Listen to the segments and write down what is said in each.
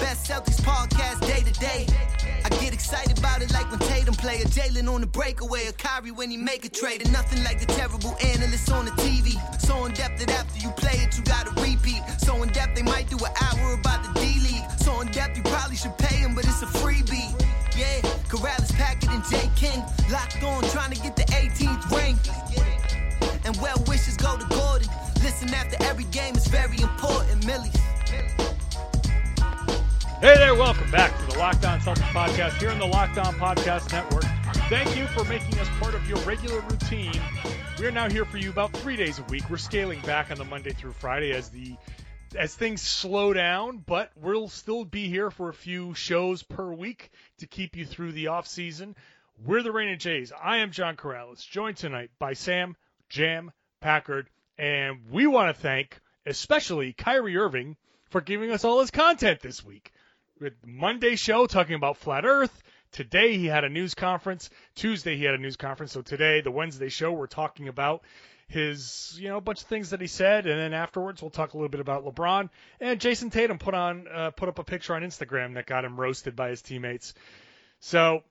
Best Celtics podcast day to day. I get excited about it like when Tatum play a Jaylen on the breakaway, a Kyrie when he make a trade, and nothing like the terrible analysts on the TV. So in depth that after you play it, you gotta repeat. So in depth they might do an hour about the D League. So in depth you probably should pay him, but it's a freebie. Yeah, Karalis, Packard, and J. King locked on, trying to get the welcome back to the Locked On Celtics podcast here on the Locked On Podcast Network. Thank you for making us part of your regular routine. We are now here for you about three days a week. We're scaling back on the Monday through Friday as the as things slow down, but we'll still be here for a few shows per week to keep you through the off season. We're the Rain and Jays. I am John Karalis, joined tonight by Sam Jam Packard, and we want to thank especially Kyrie Irving for giving us all his content this week. Monday show talking about flat Earth. Today he had a news conference. Tuesday he had a news conference. So today, the Wednesday show, we're talking about his, you know, a bunch of things that he said, and then afterwards we'll talk a little bit about LeBron. And Jayson Tatum put on uh, put up a picture on Instagram that got him roasted by his teammates. So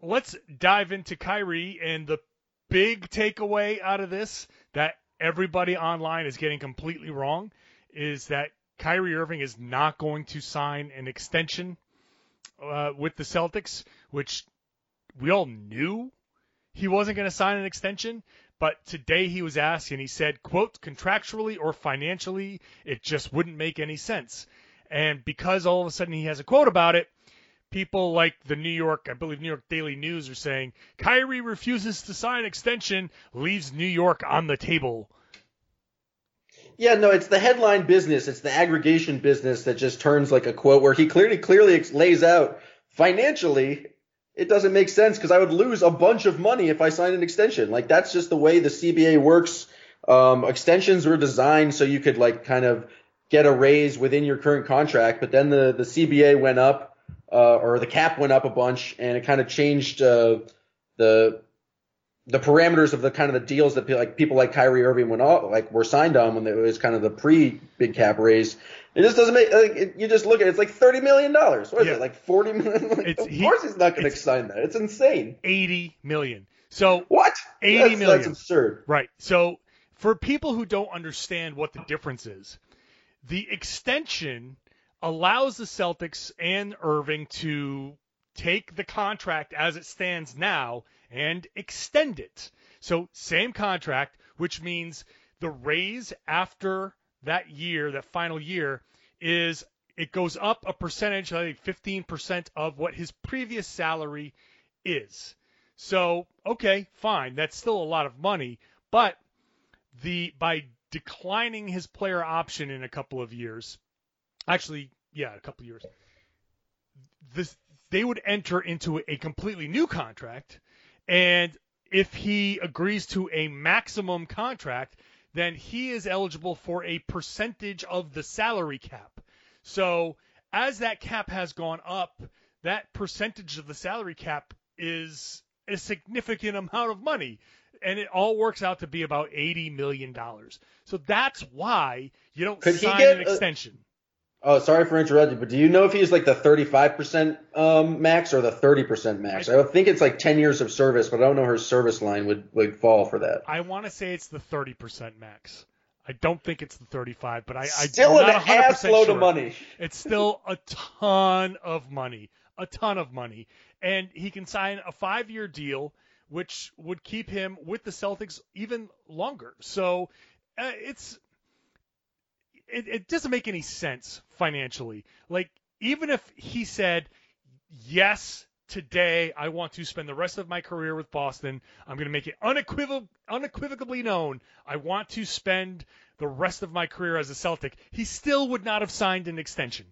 let's dive into Kyrie and the big takeaway out of this that everybody online is getting completely wrong is that Kyrie Irving is not going to sign an extension uh, with the Celtics, which we all knew he wasn't going to sign an extension. But today he was asked, and he said, "quote contractually or financially, it just wouldn't make any sense." And because all of a sudden he has a quote about it, people like the New York, I believe New York Daily News, are saying Kyrie refuses to sign extension, leaves New York on the table. Yeah, no, it's the headline business. It's the aggregation business that just turns like a quote where he clearly clearly lays out financially it doesn't make sense because I would lose a bunch of money if I signed an extension. Like that's just the way the CBA works. Um, extensions were designed so you could like kind of get a raise within your current contract, but then the the CBA went up uh, or the cap went up a bunch and it kind of changed uh, the the parameters of the kind of the deals that like people like Kyrie Irving went all like were signed on when it was kind of the pre big cap raise. It just doesn't make like it, you just look at it, it's like thirty million dollars. What is Yeah. it like forty million? Like, of he- course he's not going to sign that. It's insane. 80 million. So What? 80 that's, million. That's absurd. Right. So for people who don't understand what the difference is, the extension allows the Celtics and Irving to take the contract as it stands now and extend it. So same contract, which means the raise after that year, that final year, is it goes up a percentage, I think 15% of what his previous salary is. So, okay, fine. That's still a lot of money, but the by declining his player option in a couple of years, actually, yeah, a couple of years, this they would enter into a completely new contract, and if he agrees to a maximum contract, then he is eligible for a percentage of the salary cap. So as that cap has gone up, that percentage of the salary cap is a significant amount of money. And it all works out to be about $80 million. So that's why you don't Could sign an a- extension. Oh, sorry for interrupting, but do you know if he's like the 35% um, max or the 30% max? I think it's like 10 years of service, but I don't know her service line would, would fall for that. I want to say it's the 30% max. I don't think it's the 35, but I, I Still I'm an not 100% ass load sure. of money. It's still a ton of money, a ton of money, and he can sign a five-year deal, which would keep him with the Celtics even longer. So uh, it's it, it doesn't make any sense financially. Like even if he said yes. Today, I want to spend the rest of my career with Boston. I'm going to make it unequivocal, unequivocally known. I want to spend the rest of my career as a Celtic. He still would not have signed an extension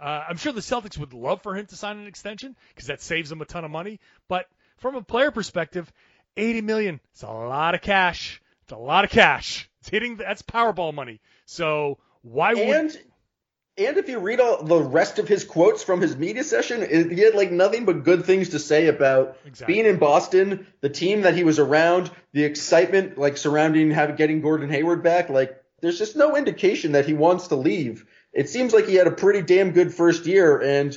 Uh, I'm sure the Celtics would love for him to sign an extension because that saves them a ton of money. But from a player perspective, 80 million, it's a lot of cash. It's a lot of cash. It's hitting that's Powerball money. So why would And and if you read all the rest of his quotes from his media session, it, he had like nothing but good things to say about Exactly. being in Boston, the team that he was around, the excitement like surrounding having getting Gordon Hayward back. Like, there's just no indication that he wants to leave. It seems like he had a pretty damn good first year, and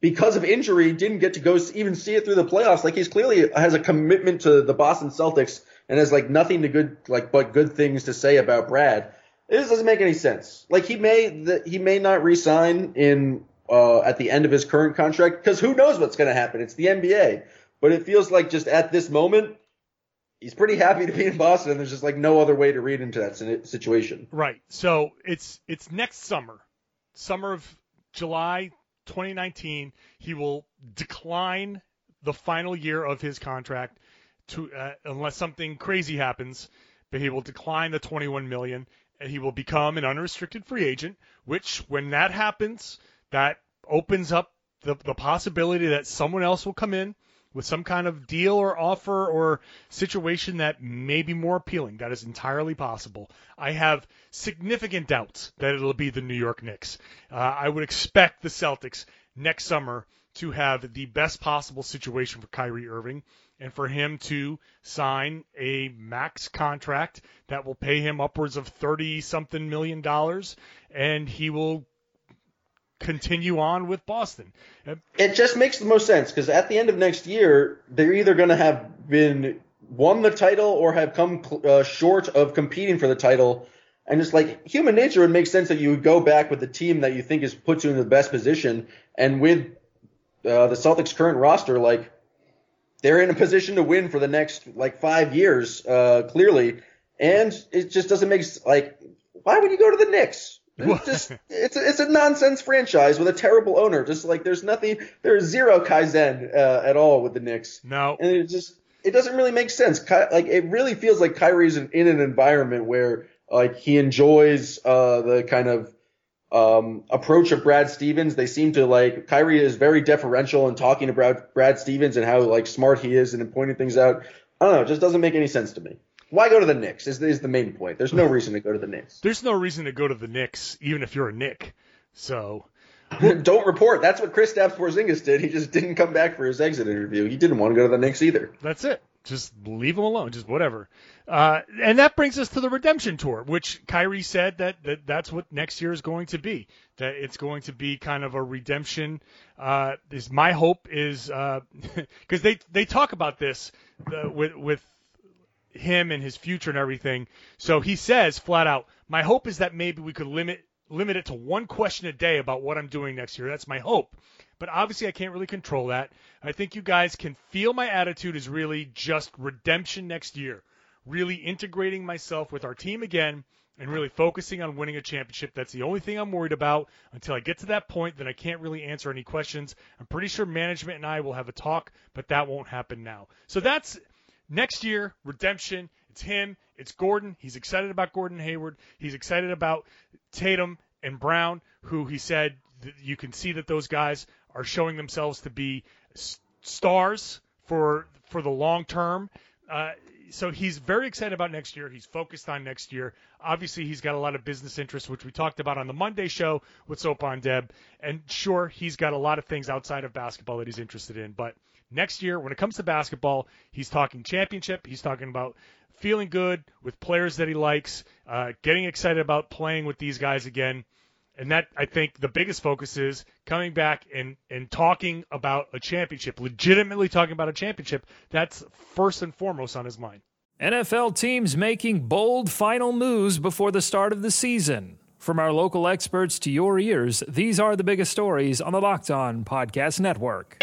because of injury, didn't get to go even see it through the playoffs. Like, he's clearly has a commitment to the Boston Celtics and has like nothing to good like but good things to say about Brad. This doesn't make any sense. Like he may the, he may not resign in uh, at the end of his current contract because who knows what's going to happen? It's the NBA. But it feels like just at this moment, he's pretty happy to be in Boston. There's just like no other way to read into that situation. Right. So it's it's next summer, summer of July 2019. He will decline the final year of his contract to uh, unless something crazy happens, but he will decline the 21 million he will become an unrestricted free agent. Which, when that happens, that opens up the the possibility that someone else will come in with some kind of deal or offer or situation that may be more appealing. That is entirely possible. I have significant doubts that it'll be the New York Knicks. Uh, I would expect the Celtics next summer to have the best possible situation for Kyrie Irving and for him to sign a max contract that will pay him upwards of 30 something million dollars and he will continue on with Boston. It just makes the most sense because at the end of next year, they're either going to have been won the title or have come uh, short of competing for the title. And it's like human nature would make sense that you would go back with the team that you think is puts you in the best position. And with uh, the Celtics' current roster, like they're in a position to win for the next like five years, uh, clearly. And it just doesn't make like why would you go to the Knicks? It's just it's a, it's a nonsense franchise with a terrible owner. Just like there's nothing, there's zero kaizen uh, at all with the Knicks, No, and it just it doesn't really make sense. Ky- like it really feels like Kyrie's in, in an environment where like he enjoys uh, the kind of um, approach of Brad Stevens. They seem to like Kyrie is very deferential in talking about Brad Stevens and how like smart he is and pointing things out. I don't know. It just doesn't make any sense to me. Why go to the Knicks? Is, is the main point. There's no reason to go to the Knicks. there's no reason to go to the Knicks, even if you're a Nick. So Don't report. That's what Chris Porzingis did. He just didn't come back for his exit interview. He didn't want to go to the Knicks either. that's it. Just leave him alone. Just whatever. Uh, and that brings us to the redemption tour, which Kyrie said that, that that's what next year is going to be. That it's going to be kind of a redemption. Uh, is my hope is because they they talk about this uh, with with him and his future and everything. So he says flat out, my hope is that maybe we could limit limit it to one question a day about what I'm doing next year. That's my hope. But obviously I can't really control that. I think you guys can feel my attitude is really just redemption next year. Really integrating myself with our team again and really focusing on winning a championship. That's the only thing I'm worried about. Until I get to that point, then I can't really answer any questions. I'm pretty sure management and I will have a talk, but that won't happen now. So that's next year, redemption. It's him. It's Gordon. He's excited about Gordon Hayward. He's excited about Tatum and Brown, who he said you can see that those guys are showing themselves to be stars for for the long term. Uh, so he's very excited about next year. He's focused on next year. Obviously, he's got a lot of business interests, which we talked about on the Monday show with Soap on Deb. And sure, he's got a lot of things outside of basketball that he's interested in. But next year, when it comes to basketball, he's talking championship. He's talking about feeling good with players that he likes, uh, getting excited about playing with these guys again. And that I think the biggest focus is coming back and, and talking about a championship, legitimately talking about a championship. That's first and foremost on his mind. NFL teams making bold final moves before the start of the season. From our local experts to your ears, these are the biggest stories on the Locked On Podcast Network.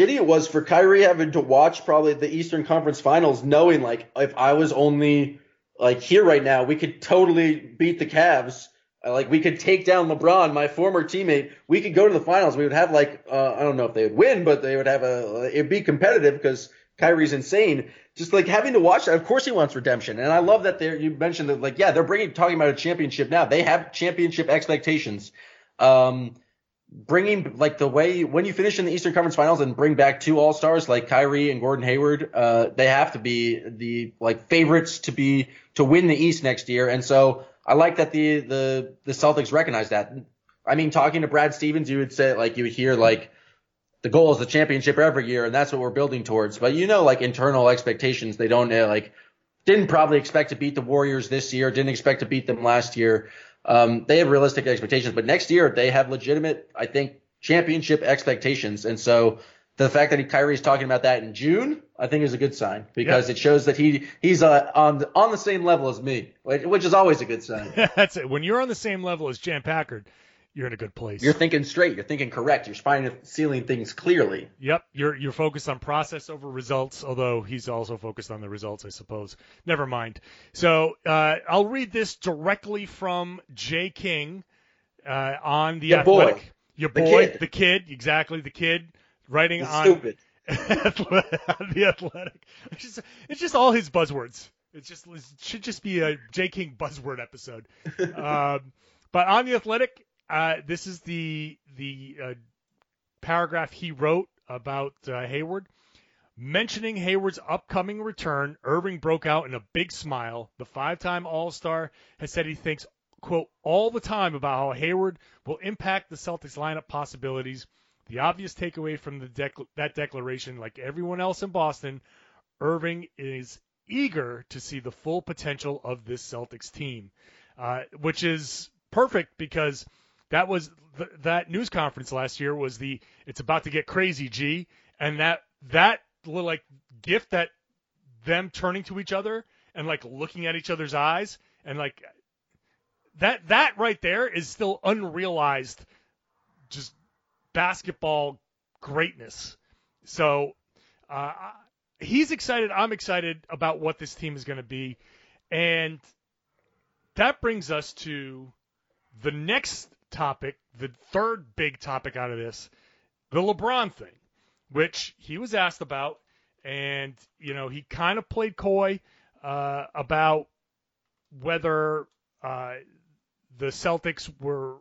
Shitty it was for Kyrie having to watch probably the Eastern Conference Finals, knowing like if I was only like here right now, we could totally beat the Cavs. Uh, Like we could take down LeBron, my former teammate. We could go to the finals. We would have like uh, I don't know if they would win, but they would have a it'd be competitive because Kyrie's insane. Just like having to watch that. Of course he wants redemption, and I love that they you mentioned that like yeah they're bringing talking about a championship now. They have championship expectations. Um, bringing like the way when you finish in the Eastern Conference Finals and bring back two All Stars like Kyrie and Gordon Hayward, uh, they have to be the like favorites to be to win the East next year. And so I like that the the the Celtics recognize that. I mean, talking to Brad Stevens, you would say like you would hear like the goal is the championship every year, and that's what we're building towards. But you know, like internal expectations, they don't uh, like didn't probably expect to beat the Warriors this year, didn't expect to beat them last year. Um, they have realistic expectations, but next year they have legitimate, I think, championship expectations. And so the fact that Kyrie's talking about that in June, I think is a good sign because Yeah. it shows that he he's uh, on the, on the same level as me, which, which is always a good sign. That's it. When you're on the same level as Jam Packard, you're in a good place. You're thinking straight, you're thinking correct, you're finding sealing things clearly. Yep, you're you're focused on process over results, although he's also focused on the results, I suppose. Never mind. So uh, I'll read this directly from Jay King uh, on the Your boy. Athletic. Your The boy, kid. the kid, exactly the kid, writing He's on stupid. the Athletic. It's just, it's just all his buzzwords. It's just it should just be a J King buzzword episode. um, but on the Athletic, uh, this is the the uh, paragraph he wrote about uh, Hayward. Mentioning Hayward's upcoming return, Irving broke out in a big smile. The five-time All-Star has said he thinks, quote, all the time about how Hayward will impact the Celtics lineup possibilities. The obvious takeaway from the that declaration, like everyone else in Boston, Irving is eager to see the full potential of this Celtics team, uh, which is perfect because that was th- that news conference last year was the it's about to get crazy G, and that that little like gift that them turning to each other and like looking at each other's eyes and like that that right there is still unrealized just basketball greatness. So uh, he's excited. I'm excited about what this team is going to be, and that brings us to the next topic, the third big topic out of this, the LeBron thing, which he was asked about, and you know he kind of played coy uh, about whether uh, the Celtics were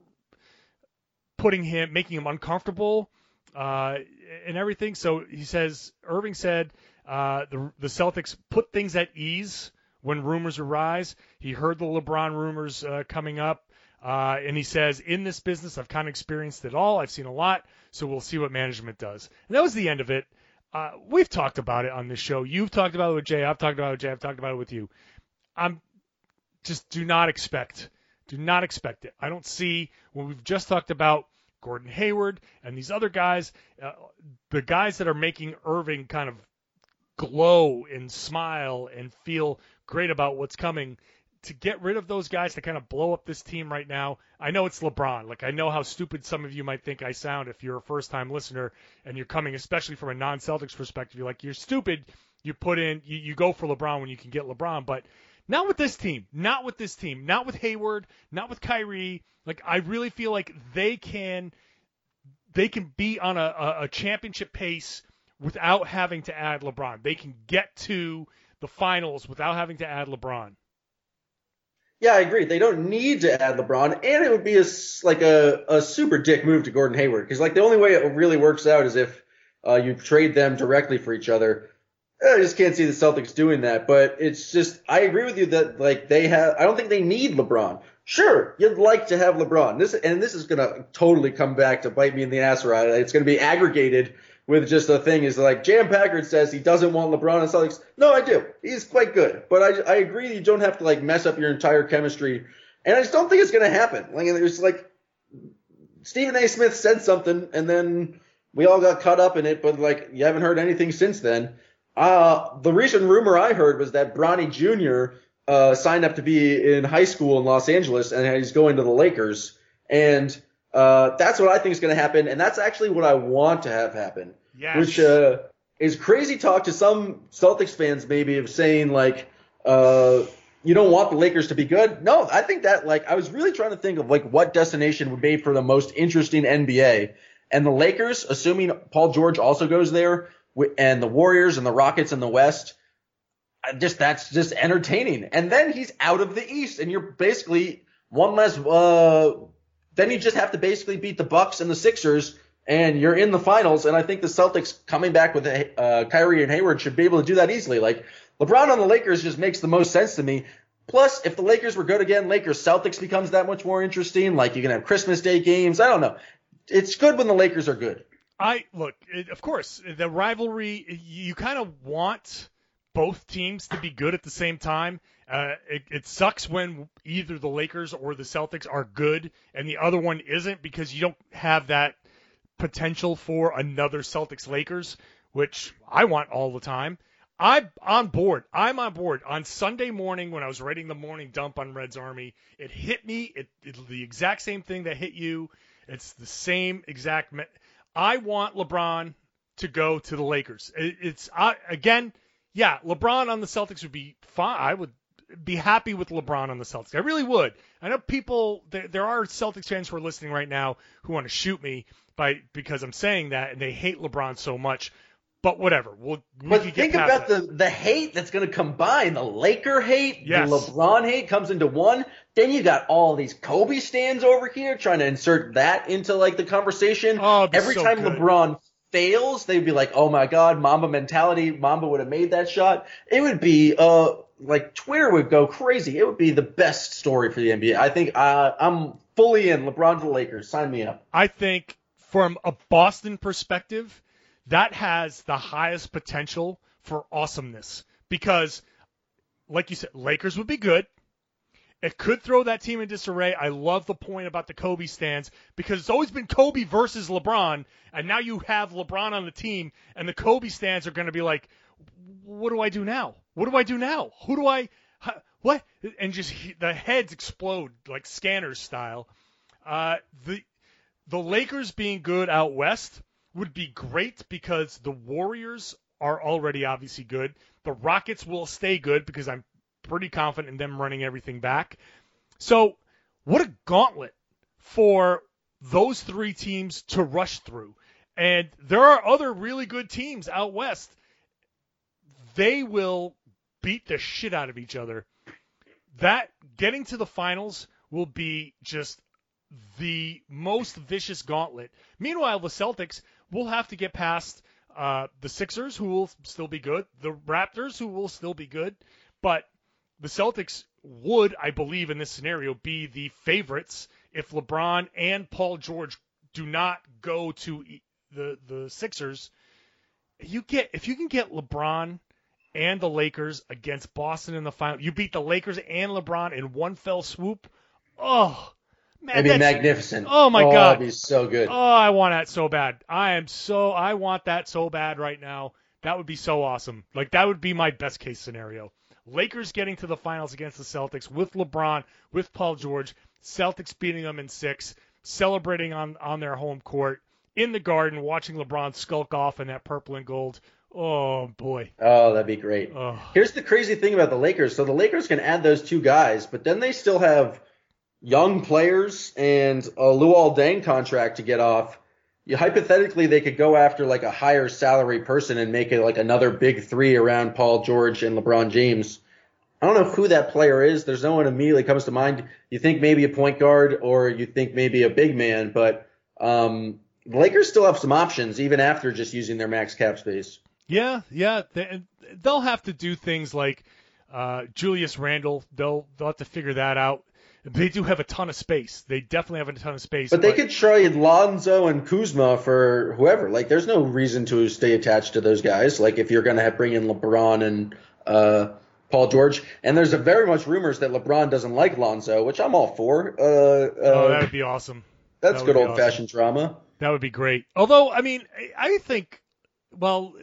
putting him, making him uncomfortable, uh, and everything. So he says, Irving said, uh, the the Celtics put things at ease when rumors arise. He heard the LeBron rumors uh, coming up, uh, and he says, in this business, I've kind of experienced it all. I've seen a lot, so we'll see what management does. And that was the end of it. Uh, we've talked about it on this show. You've talked about it with Jay. I've talked about it with Jay. I've talked about it with you. I'm just do not expect, do not expect it. I don't see when we've just talked about Gordon Hayward and these other guys, uh, the guys that are making Irving kind of glow and smile and feel great about what's coming. To get rid of those guys to kind of blow up this team right now. I know it's LeBron. Like I know how stupid some of you might think I sound if you're a first-time listener and you're coming, especially from a non-Celtics perspective. You're like, you're stupid. You put in, you, you go for LeBron when you can get LeBron, but not with this team. Not with this team. Not with Hayward. Not with Kyrie. Like I really feel like they can, they can be on a, a, a championship pace without having to add LeBron. They can get to the finals without having to add LeBron. Yeah, I agree. They don't need to add LeBron, and it would be a like a, a super dick move to Gordon Hayward because like the only way it really works out is if uh, you trade them directly for each other. I just can't see the Celtics doing that, but it's just I agree with you that like they have. I don't think they need LeBron. Sure, you'd like to have LeBron. This and this is gonna totally come back to bite me in the ass. Right? It's gonna be aggregated with just the thing is like Jam Packard says he doesn't want LeBron and Celtics. No, I do. He's quite good, but I, I agree you don't have to like mess up your entire chemistry, and I just don't think it's gonna happen. Like there's like Stephen A. Smith said something, and then we all got caught up in it, but like you haven't heard anything since then. Uh, the recent rumor I heard was that Bronny Jr. Uh, signed up to be in high school in Los Angeles, and he's going to the Lakers, and uh, that's what I think is going to happen, and that's actually what I want to have happen. Yes. Which uh, is crazy talk to some Celtics fans, maybe of saying like, uh, you don't want the Lakers to be good. No, I think that like I was really trying to think of like what destination would be for the most interesting NBA, and the Lakers, assuming Paul George also goes there, and the Warriors and the Rockets in the West. Just that's just entertaining, and then he's out of the East, and you're basically one less uh, then you just have to basically beat the Bucks and the Sixers, and you're in the finals. And I think the Celtics coming back with uh, Kyrie and Hayward should be able to do that easily. Like LeBron on the Lakers just makes the most sense to me. Plus, if the Lakers were good again, Lakers Celtics becomes that much more interesting. Like you can have Christmas Day games. I don't know. It's good when the Lakers are good. I look, of course, the rivalry. You kind of want both teams to be good at the same time. Uh, it, it, sucks when either the Lakers or the Celtics are good and the other one isn't because you don't have that potential for another Celtics Lakers, which I want all the time. I'm on board. I'm on board. On Sunday morning when I was writing the morning dump on Red's Army, it hit me. It, it's the exact same thing that hit you. It's the same exact. Me- I want LeBron to go to the Lakers. It, it's I, again, yeah, LeBron on the Celtics would be fine. I would be happy with LeBron on the Celtics. I really would. I know people there, there are Celtics fans who are listening right now who want to shoot me by because I'm saying that and they hate LeBron so much. But whatever. We'll, we but think about that. the the hate that's going to combine. The Laker hate, yes. the LeBron hate comes into one. Then you got all these Kobe stands over here trying to insert that into like the conversation. Oh, Every so time good. LeBron fails, they'd be like, "Oh my God, Mamba mentality! Mamba would have made that shot." It would be uh like Twitter would go crazy. It would be the best story for the NBA. I think uh, I'm fully in. LeBron to the Lakers. Sign me up. I think from a Boston perspective, that has the highest potential for awesomeness because, like you said, Lakers would be good. It could throw that team in disarray. I love the point about the Kobe stands because it's always been Kobe versus LeBron, and now you have LeBron on the team, and the Kobe stands are going to be like, what do I do now? What do I do now? Who do I? What? And just the heads explode like scanners style. Uh, the the Lakers being good out west would be great because the Warriors are already obviously good. The Rockets will stay good because I'm pretty confident in them running everything back. So, what a gauntlet for those three teams to rush through. And there are other really good teams out west. They will beat the shit out of each other. That getting to the finals will be just the most vicious gauntlet. Meanwhile, the Celtics will have to get past uh, the Sixers, who will still be good, the Raptors, who will still be good, but the Celtics would, I believe, in this scenario, be the favorites if LeBron and Paul George do not go to the the Sixers. You get if you can get LeBron and the Lakers against Boston in the final, you beat the Lakers and LeBron in one fell swoop. Oh, man, It'd be that's- magnificent. Oh my oh, God. that'd be so good. Oh, I want that so bad. I am so I want that so bad right now. That would be so awesome. Like that would be my best case scenario. Lakers getting to the finals against the Celtics with LeBron, with Paul George, Celtics beating them in six, celebrating on on their home court in the Garden, watching LeBron skulk off in that purple and gold. Oh boy. Oh, that'd be great. Oh. Here's the crazy thing about the Lakers. So the Lakers can add those two guys, but then they still have young players and a Luol Deng contract to get off. You, hypothetically, they could go after like a higher salary person and make it like another big three around Paul George and LeBron James. I don't know who that player is. There's no one immediately comes to mind. You think maybe a point guard or you think maybe a big man, but um, the Lakers still have some options even after just using their max cap space. Yeah, yeah. They, they'll have to do things like uh, Julius Randle. They'll they'll have to figure that out. They do have a ton of space. They definitely have a ton of space. But they could trade Lonzo and Kuzma for whoever. Like, there's no reason to stay attached to those guys. Like, if you're going to bring in LeBron and uh, Paul George, and there's a very much rumors that LeBron doesn't like Lonzo, which I'm all for. Uh, uh, oh, that would be awesome. That's That good old fashioned drama. That would be great. Although, I mean, I think, well,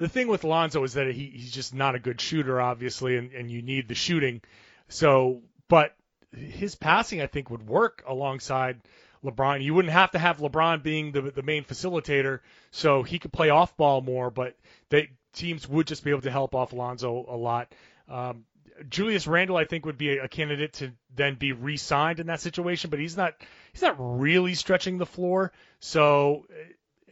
the thing with Lonzo is that he, he's just not a good shooter, obviously, and, and you need the shooting. So, but his passing, I think, would work alongside LeBron. You wouldn't have to have LeBron being the the main facilitator, so he could play off ball more. But they teams would just be able to help off Lonzo a lot. Um, Julius Randle, I think, would be a, candidate to then be re-signed in that situation, but he's not he's not really stretching the floor. So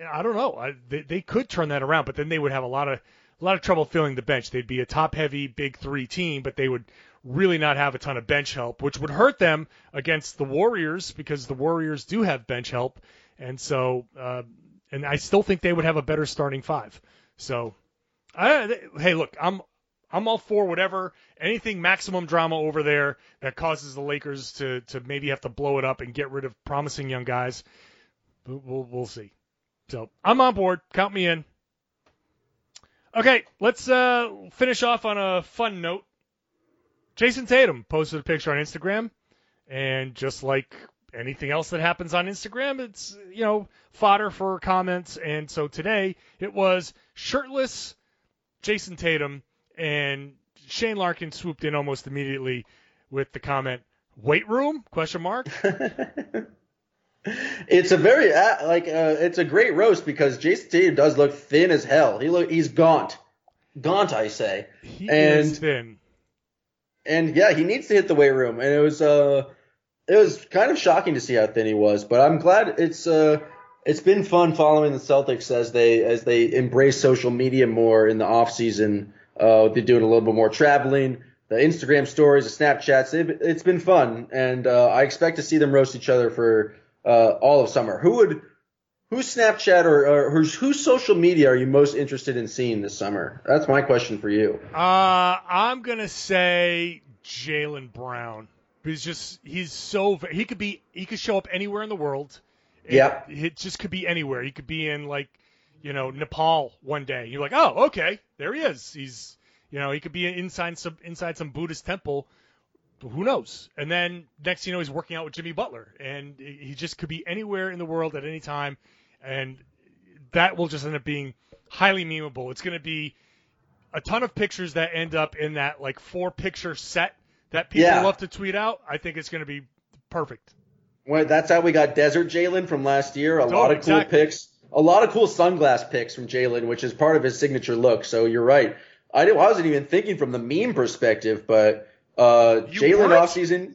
I don't know. I, they, they could turn that around, but then they would have a lot of a lot of trouble filling the bench. They'd be a top-heavy big three team, but they would really not have a ton of bench help, which would hurt them against the Warriors because the Warriors do have bench help, and so uh, and I still think they would have a better starting five. So, I, hey, look, I'm I'm all for whatever anything maximum drama over there that causes the Lakers to to maybe have to blow it up and get rid of promising young guys. We'll we'll see. So I'm on board. Count me in. Okay, let's uh, finish off on a fun note. Jayson Tatum posted a picture on Instagram, and just like anything else that happens on Instagram, it's you know fodder for comments. And so today it was shirtless Jayson Tatum, and Shane Larkin swooped in almost immediately with the comment, "Weight room?" Question mark. It's a very uh, like uh, it's a great roast because Jayson Tatum does look thin as hell. He look he's gaunt, gaunt I say, He and is thin. and yeah, he needs to hit the weight room. And it was uh, it was kind of shocking to see how thin he was. But I'm glad it's uh, it's been fun following the Celtics as they as they embrace social media more in the off season. Uh, they're doing a little bit more traveling. The Instagram stories, the Snapchats, it's been fun, and uh, I expect to see them roast each other for uh, all of summer. Who would, whose Snapchat or, or whose, whose social media are you most interested in seeing this summer? That's my question for you. Uh, I'm gonna say Jaylen Brown. He's just he's so he could be he could show up anywhere in the world. Yeah, It just could be anywhere. He could be in like you know Nepal one day. You're like, oh, okay, there he is. He's you know he could be inside some inside some Buddhist temple. Who knows? And then next you know, he's working out with Jimmy Butler, and he just could be anywhere in the world at any time, and that will just end up being highly memeable. It's going to be a ton of pictures that end up in that like four picture set that people Yeah. love to tweet out. I think it's going to be perfect. Well, that's how we got Desert Jaylen from last year. A oh, lot of cool Oh, exactly. picks, a lot of cool sunglass picks from Jaylen, which is part of his signature look. So you're right. I didn't, I wasn't even thinking from the meme perspective, but uh, Jaylen offseason.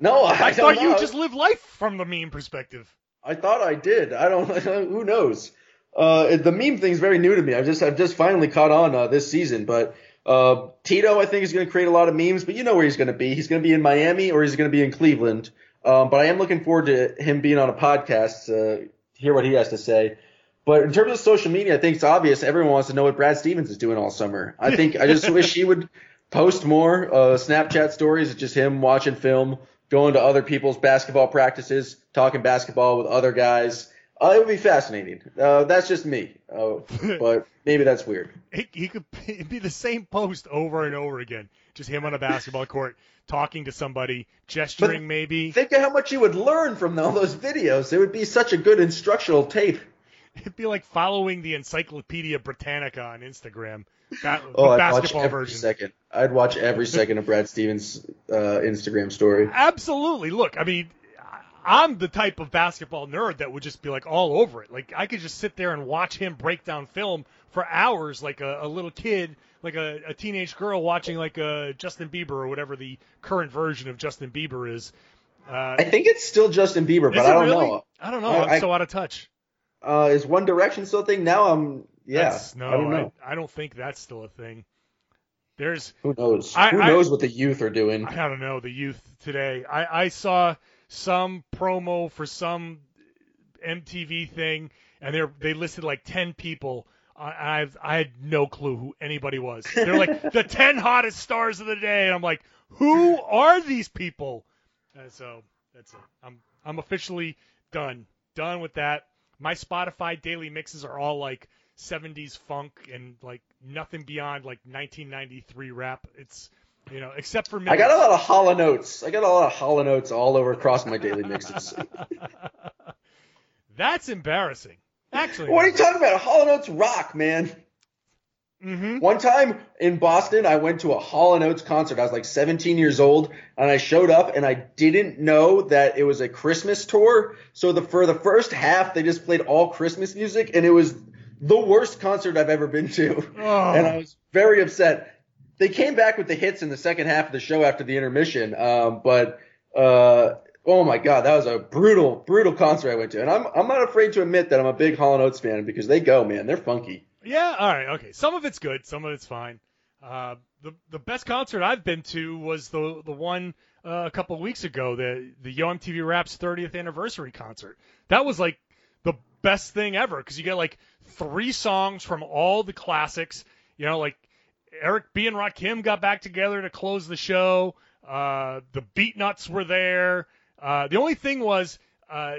No, I, I, thought you just live life from the meme perspective. I thought I did. I don't. Who knows? Uh, the meme thing's very new to me. I've just I've just finally caught on uh, this season. But uh, Tito, I think, is going to create a lot of memes. But you know where he's going to be. He's going to be in Miami or he's going to be in Cleveland. Um, but I am looking forward to him being on a podcast to hear what he has to say. But in terms of social media, I think it's obvious everyone wants to know what Brad Stevens is doing all summer. I think I just wish he would post more uh, Snapchat stories of just him watching film, going to other people's basketball practices, talking basketball with other guys. Uh, it would be fascinating. Uh, that's just me, uh, but maybe that's weird. He, he could be the same post over and over again. Just him on a basketball court talking to somebody, gesturing maybe. Think of how much you would learn from all those videos. It would be such a good instructional tape. It'd be like following the Encyclopedia Britannica on Instagram. Ba- Oh, I'd watch every version. second. I'd watch every second of Brad Stevens' uh, Instagram story. Absolutely. Look, I mean, I'm the type of basketball nerd that would just be like all over it. Like I could just sit there and watch him break down film for hours, like a, a little kid, like a, a teenage girl watching like a Justin Bieber or whatever the current version of Justin Bieber is. Uh, I think it's still Justin Bieber, but I don't really? know. I don't know. I- I'm so out of touch. Uh, is One Direction still a thing? Now I'm yeah. That's- no, I don't know. I, don't think that's still a thing. There's Who knows? I- Who I- knows what the youth are doing? I don't know the youth today. I, I saw some promo for some MTV thing, and they they listed like ten people. I I've, I had no clue who anybody was. They're like the ten hottest stars of the day, and I'm like, who are these people? And so that's it. I'm I'm officially done done with that. My Spotify daily mixes are all like 70s funk and like nothing beyond like 1993 rap. It's you know, except for me I got a lot of Hall & Oates. I got a lot of Hall & Oates all over across my daily mixes. That's embarrassing. Actually, what are you talking about? Hall & Oates rock, man. Mm-hmm. One time in Boston, I went to a Hall & Oates concert. I was like 17 years old, and I showed up, and I didn't know that it was a Christmas tour. So the for the first half, they just played all Christmas music, and it was the worst concert I've ever been to. Oh. And I was very upset. They came back with the hits in the second half of the show after the intermission, um, but uh, oh my god, that was a brutal, brutal concert I went to. And I'm I'm not afraid to admit that I'm a big Hall & Oates fan because they go, man, they're funky. Yeah, all right, okay. Some of it's good, some of it's fine. Uh, the the best concert I've been to was the the one uh, a couple of weeks ago, the the Yo MTV Raps 30th anniversary concert. That was like the best thing ever because you get like three songs from all the classics. You know, like Eric B and Rakim got back together to close the show. Uh, the Beatnuts were there. Uh, the only thing was uh,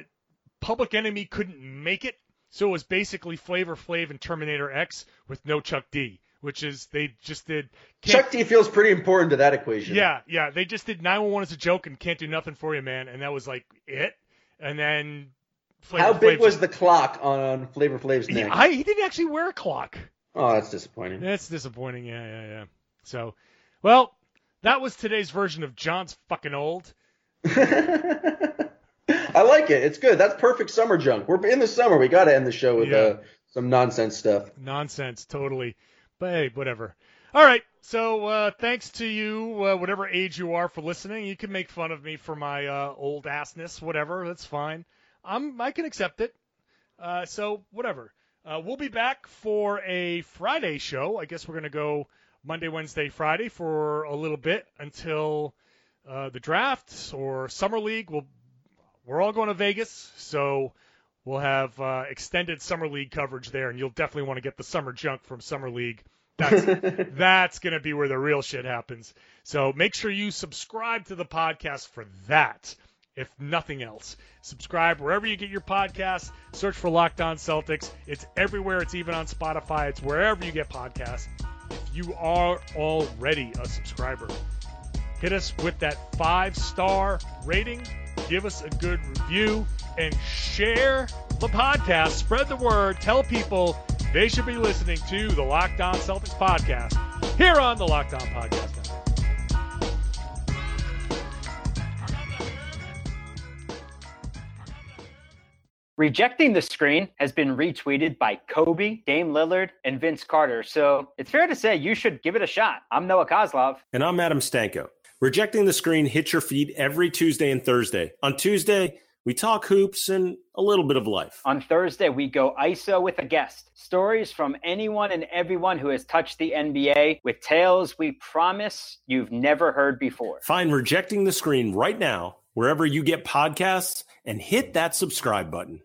Public Enemy couldn't make it, so it was basically Flavor Flav and Terminator X with no Chuck D, which is they just did. Chuck D feels pretty important to that equation. Yeah, yeah, they just did 911 as a joke and can't do nothing for you, man, and that was like it. And then Flavor How big was just- the clock on Flavor Flav's He, neck? I, he didn't actually wear a clock. oh, that's disappointing. That's disappointing. Yeah, yeah, yeah. So, well, that was today's version of John's fucking old. Like it. It's good. That's perfect summer junk. We're in the summer. We got to end the show with Yeah. uh, some nonsense stuff. Nonsense, totally. But hey, whatever. All right. So uh, thanks to you, uh, whatever age you are, for listening. You can make fun of me for my uh, old assness, whatever. That's fine. I'm I can accept it. Uh, so whatever. Uh, we'll be back for a Friday show. I guess we're gonna go Monday, Wednesday, Friday for a little bit until uh, the drafts or summer league. We'll we're all going to Vegas, so we'll have uh, extended summer league coverage there, and you'll definitely want to get the summer junk from summer league. That's that's going to be where the real shit happens. So make sure you subscribe to the podcast for that. If nothing else, subscribe wherever you get your podcasts. Search for Locked On Celtics. It's everywhere. It's even on Spotify. It's wherever you get podcasts. If you are already a subscriber, hit us with that five star rating, give us a good review, and share the podcast. Spread the word. Tell people they should be listening to the Locked On Celtics podcast here on the Locked On Podcast Rejecting the screen has been retweeted by Kobe, Dame Lillard, and Vince Carter. So it's fair to say you should give it a shot. I'm Noah Kozlov. And I'm Adam Stanko. Rejecting the Screen hits your feed every Tuesday and Thursday. On Tuesday, we talk hoops and a little bit of life. On Thursday, we go ISO with a guest. Stories from anyone and everyone who has touched the NBA with tales we promise you've never heard before. Find Rejecting the Screen right now, wherever you get podcasts, and hit that subscribe button.